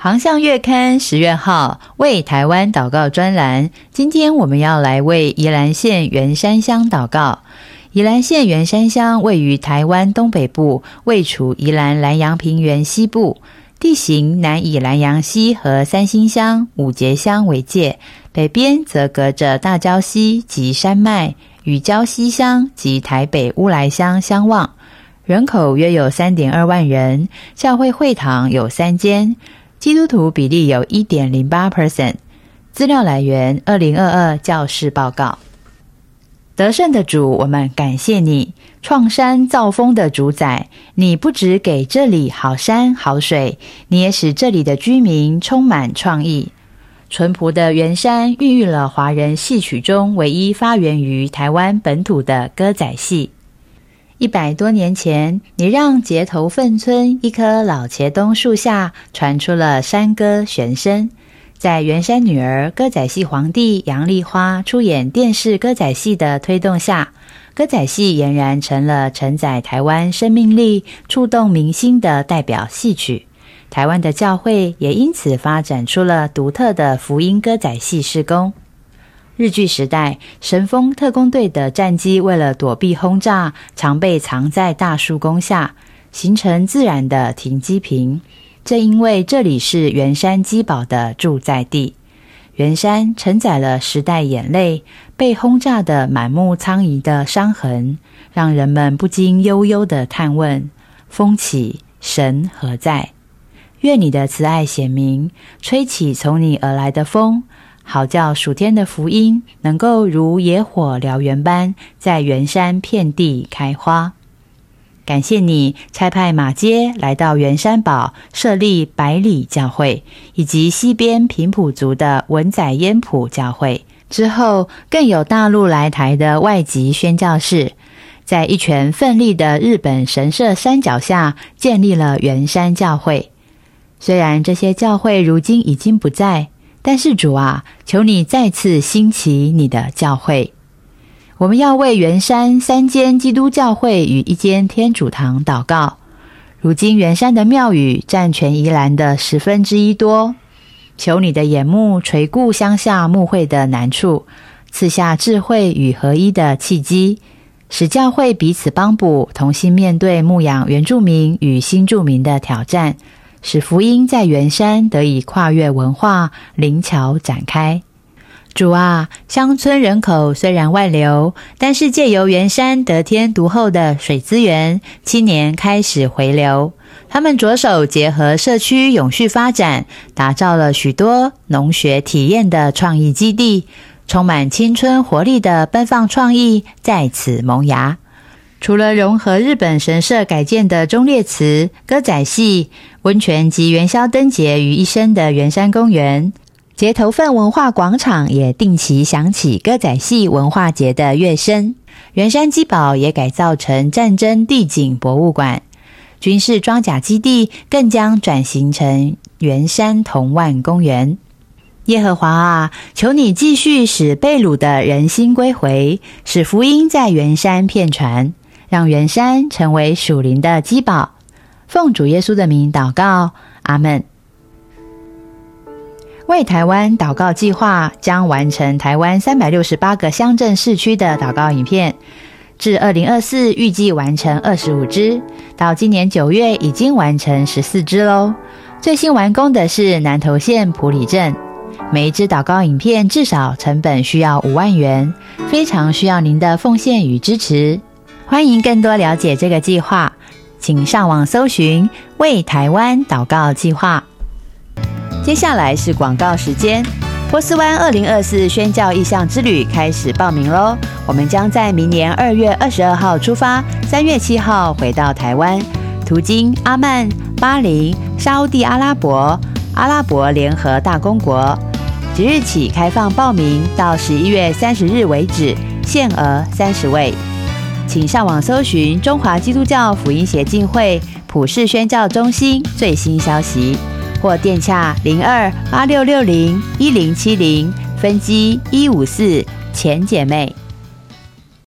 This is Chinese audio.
航向月刊十月号为台湾祷告专栏，今天我们要来为宜兰县员山乡祷告。宜兰县员山乡位于台湾东北部，位处宜兰南阳平原西部，地形南以南阳溪和三星乡、五节乡为界，北边则隔着大礁溪及山脉，与礁溪乡及台北乌来乡相望。人口约有三点二万人，教会会堂有三间。基督徒比例有一点零八 percent。资料来源：二零二二教士报告。得胜的主，我们感谢你，创山造峰的主宰。你不只给这里好山好水，你也使这里的居民充满创意。淳朴的圆山孕育了华人戏曲中唯一发源于台湾本土的歌仔戏。一百多年前，你让结头份村一棵老茄冬树下传出了山歌玄声。在圆山女儿歌仔戏皇帝杨丽花出演电视歌仔戏的推动下，歌仔戏俨然成了承载台湾生命力、触动民心的代表戏曲。台湾的教会也因此发展出了独特的福音歌仔戏施工。日据时代，神风特工队的战机为了躲避轰炸，常被藏在大树宫下，形成自然的停机坪。正因为这里是圆山机堡的驻在地，圆山承载了时代眼泪，被轰炸的满目苍夷的伤痕，让人们不禁悠悠的探问：风起，神何在？愿你的慈爱显明，吹起从你而来的风。好叫暑天的福音能够如野火燎原般在圆山遍地开花。感谢你差派马街来到圆山堡设立百里教会，以及西边平埔族的文仔烟埔教会。之后更有大陆来台的外籍宣教士，在一拳奋力的日本神社山脚下建立了圆山教会。虽然这些教会如今已经不在。但是主啊，求你再次兴起你的教会。我们要为圆山三间基督教会与一间天主堂祷告。如今圆山的庙宇占全宜兰的十分之一多，求你的眼目垂顾乡下牧会的难处，赐下智慧与合一的契机，使教会彼此帮补，同心面对牧养原住民与新住民的挑战。使福音在圆山得以跨越文化灵桥展开。主啊，乡村人口虽然外流，但是借由圆山得天独厚的水资源，青年开始回流。他们着手结合社区永续发展，打造了许多农学体验的创意基地，充满青春活力的奔放创意在此萌芽。除了融合日本神社改建的忠烈祠、歌仔戏、温泉及元宵灯节于一身的圆山公园，节头份文化广场也定期响起歌仔戏文化节的乐声。圆山基堡也改造成战争地景博物馆，军事装甲基地更将转型成圆山同万公园。耶和华啊，求你继续使被掳的人心归回，使福音在圆山遍传。让圆山成为属灵的基宝，奉主耶稣的名祷告，阿门。为台湾祷告计划将完成台湾三百六十八个乡镇市区的祷告影片，至二零二四预计完成二十五支，到今年九月已经完成十四支喽。最新完工的是南投县埔里镇，每一支祷告影片至少成本需要五万元，非常需要您的奉献与支持。欢迎更多了解这个计划，请上网搜寻“为台湾祷告计划”。接下来是广告时间。波斯湾二零二四宣教意向之旅开始报名喽！我们将在明年二月二十二号出发，三月七号回到台湾，途经阿曼、巴林、沙地阿拉伯、阿拉伯联合大公国。即日起开放报名，到十一月三十日为止，限额三十位。请上网搜寻中华基督教福音协进会普世宣教中心最新消息，或电洽零二八六六零一零七零分机一五四前姐妹。